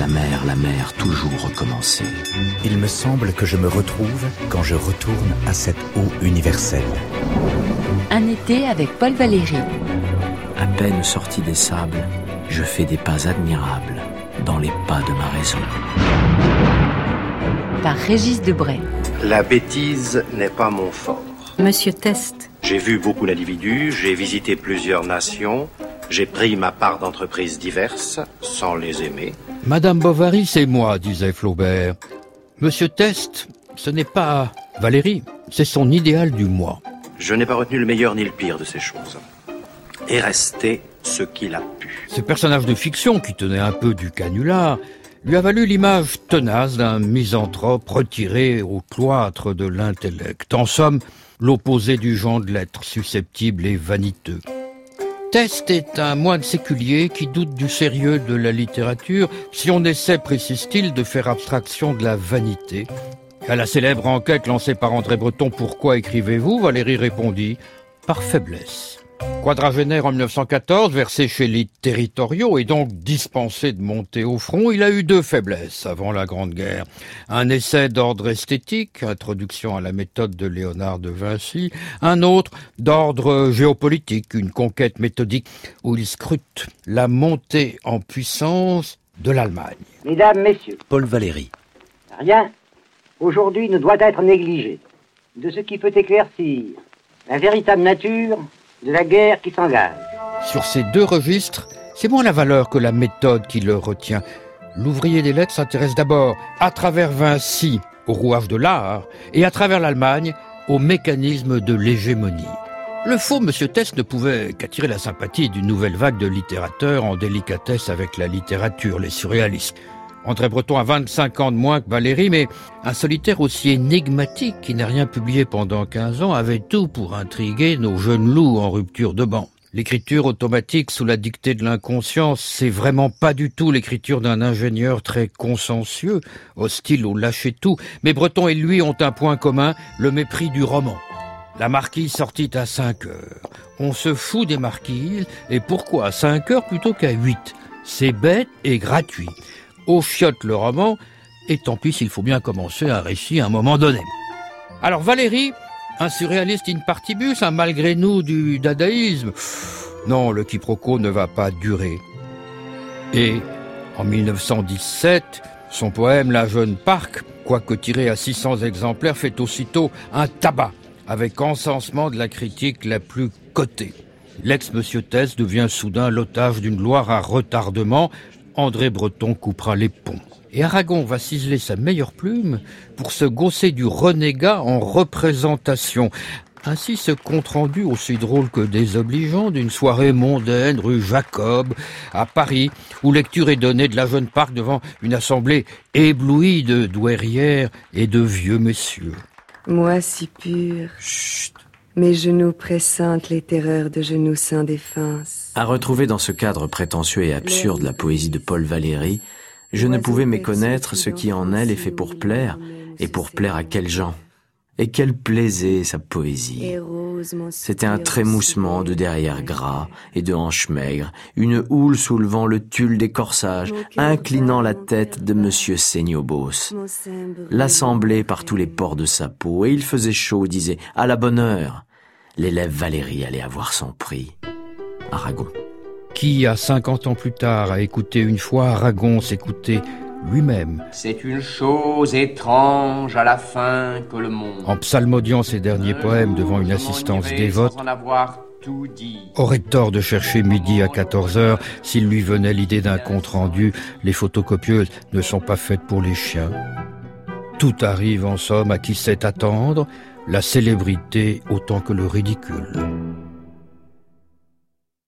La mer, la mer, toujours recommencer. Il me semble que je me retrouve quand je retourne à cette eau universelle. Un été avec Paul Valéry. À peine sorti des sables, je fais des pas admirables dans les pas de ma raison. Par Régis Debray. La bêtise n'est pas mon fort. Monsieur Test. J'ai vu beaucoup d'individus, j'ai visité plusieurs nations, j'ai pris ma part d'entreprises diverses, sans les aimer. Madame Bovary, c'est moi, disait Flaubert. Monsieur Test, ce n'est pas Valérie, c'est son idéal du moi. Je n'ai pas retenu le meilleur ni le pire de ces choses. Et resté ce qu'il a pu. Ce personnage de fiction qui tenait un peu du canular lui a valu l'image tenace d'un misanthrope retiré au cloître de l'intellect. En somme, l'opposé du genre de l'être, susceptible et vaniteux. Test est un moine séculier qui doute du sérieux de la littérature si on essaie, précise-t-il, de faire abstraction de la vanité. À la célèbre enquête lancée par André Breton Pourquoi écrivez-vous? Valérie répondit Par faiblesse. Quadragénaire en 1914, versé chez les territoriaux et donc dispensé de monter au front, il a eu deux faiblesses avant la Grande Guerre. Un essai d'ordre esthétique, introduction à la méthode de Léonard de Vinci, un autre d'ordre géopolitique, une conquête méthodique où il scrute la montée en puissance de l'Allemagne. Mesdames, Messieurs, Paul Valéry. rien aujourd'hui ne doit être négligé de ce qui peut éclaircir la véritable nature la guerre qui s'engage. Sur ces deux registres, c'est moins la valeur que la méthode qui le retient. L'ouvrier des lettres s'intéresse d'abord, à travers Vinci, au rouage de l'art, et à travers l'Allemagne, au mécanisme de l'hégémonie. Le faux Monsieur Tess ne pouvait qu'attirer la sympathie d'une nouvelle vague de littérateurs en délicatesse avec la littérature, les surréalistes. André Breton a 25 ans de moins que Valérie, mais un solitaire aussi énigmatique qui n'a rien publié pendant 15 ans avait tout pour intriguer nos jeunes loups en rupture de banc. L'écriture automatique sous la dictée de l'inconscience, c'est vraiment pas du tout l'écriture d'un ingénieur très consciencieux, hostile au lâcher tout, mais Breton et lui ont un point commun, le mépris du roman. La marquise sortit à 5 heures. On se fout des marquises, et pourquoi à 5 heures plutôt qu'à 8 C'est bête et gratuit au le roman, et tant pis s'il faut bien commencer un récit à un moment donné. Alors Valérie, un surréaliste in partibus, un malgré nous du dadaïsme. Non, le quiproquo ne va pas durer. Et en 1917, son poème La jeune parc, quoique tiré à 600 exemplaires, fait aussitôt un tabac, avec encensement de la critique la plus cotée. L'ex-monsieur Tess devient soudain l'otage d'une gloire à retardement, André Breton coupera les ponts. Et Aragon va ciseler sa meilleure plume pour se gausser du renégat en représentation. Ainsi ce compte-rendu aussi drôle que désobligeant d'une soirée mondaine rue Jacob à Paris, où lecture est donnée de la jeune parc devant une assemblée éblouie de douairières et de vieux messieurs. Moi si pur. Chut. Mes genoux pressentent les terreurs de genoux sans défense. À retrouver dans ce cadre prétentieux et absurde la poésie de Paul Valéry, je ne pouvais méconnaître ce qui en elle est fait pour plaire, et pour plaire à quels gens. Et quel plaisait sa poésie. C'était un trémoussement de derrière gras et de hanches maigres, une houle soulevant le tulle des corsages, inclinant la tête de monsieur Seignobos. L'assemblée par tous les pores de sa peau, et il faisait chaud, disait, à la bonne heure. L'élève Valérie allait avoir son prix. Aragon. Qui, à cinquante ans plus tard, a écouté une fois Aragon s'écouter lui-même. C'est une chose étrange à la fin que le monde. En psalmodiant ses derniers poèmes devant une assistance dévote, aurait tort de chercher midi à 14 heures s'il lui venait l'idée d'un compte rendu. Les photocopieuses ne sont pas faites pour les chiens. Tout arrive en somme à qui sait attendre, la célébrité autant que le ridicule.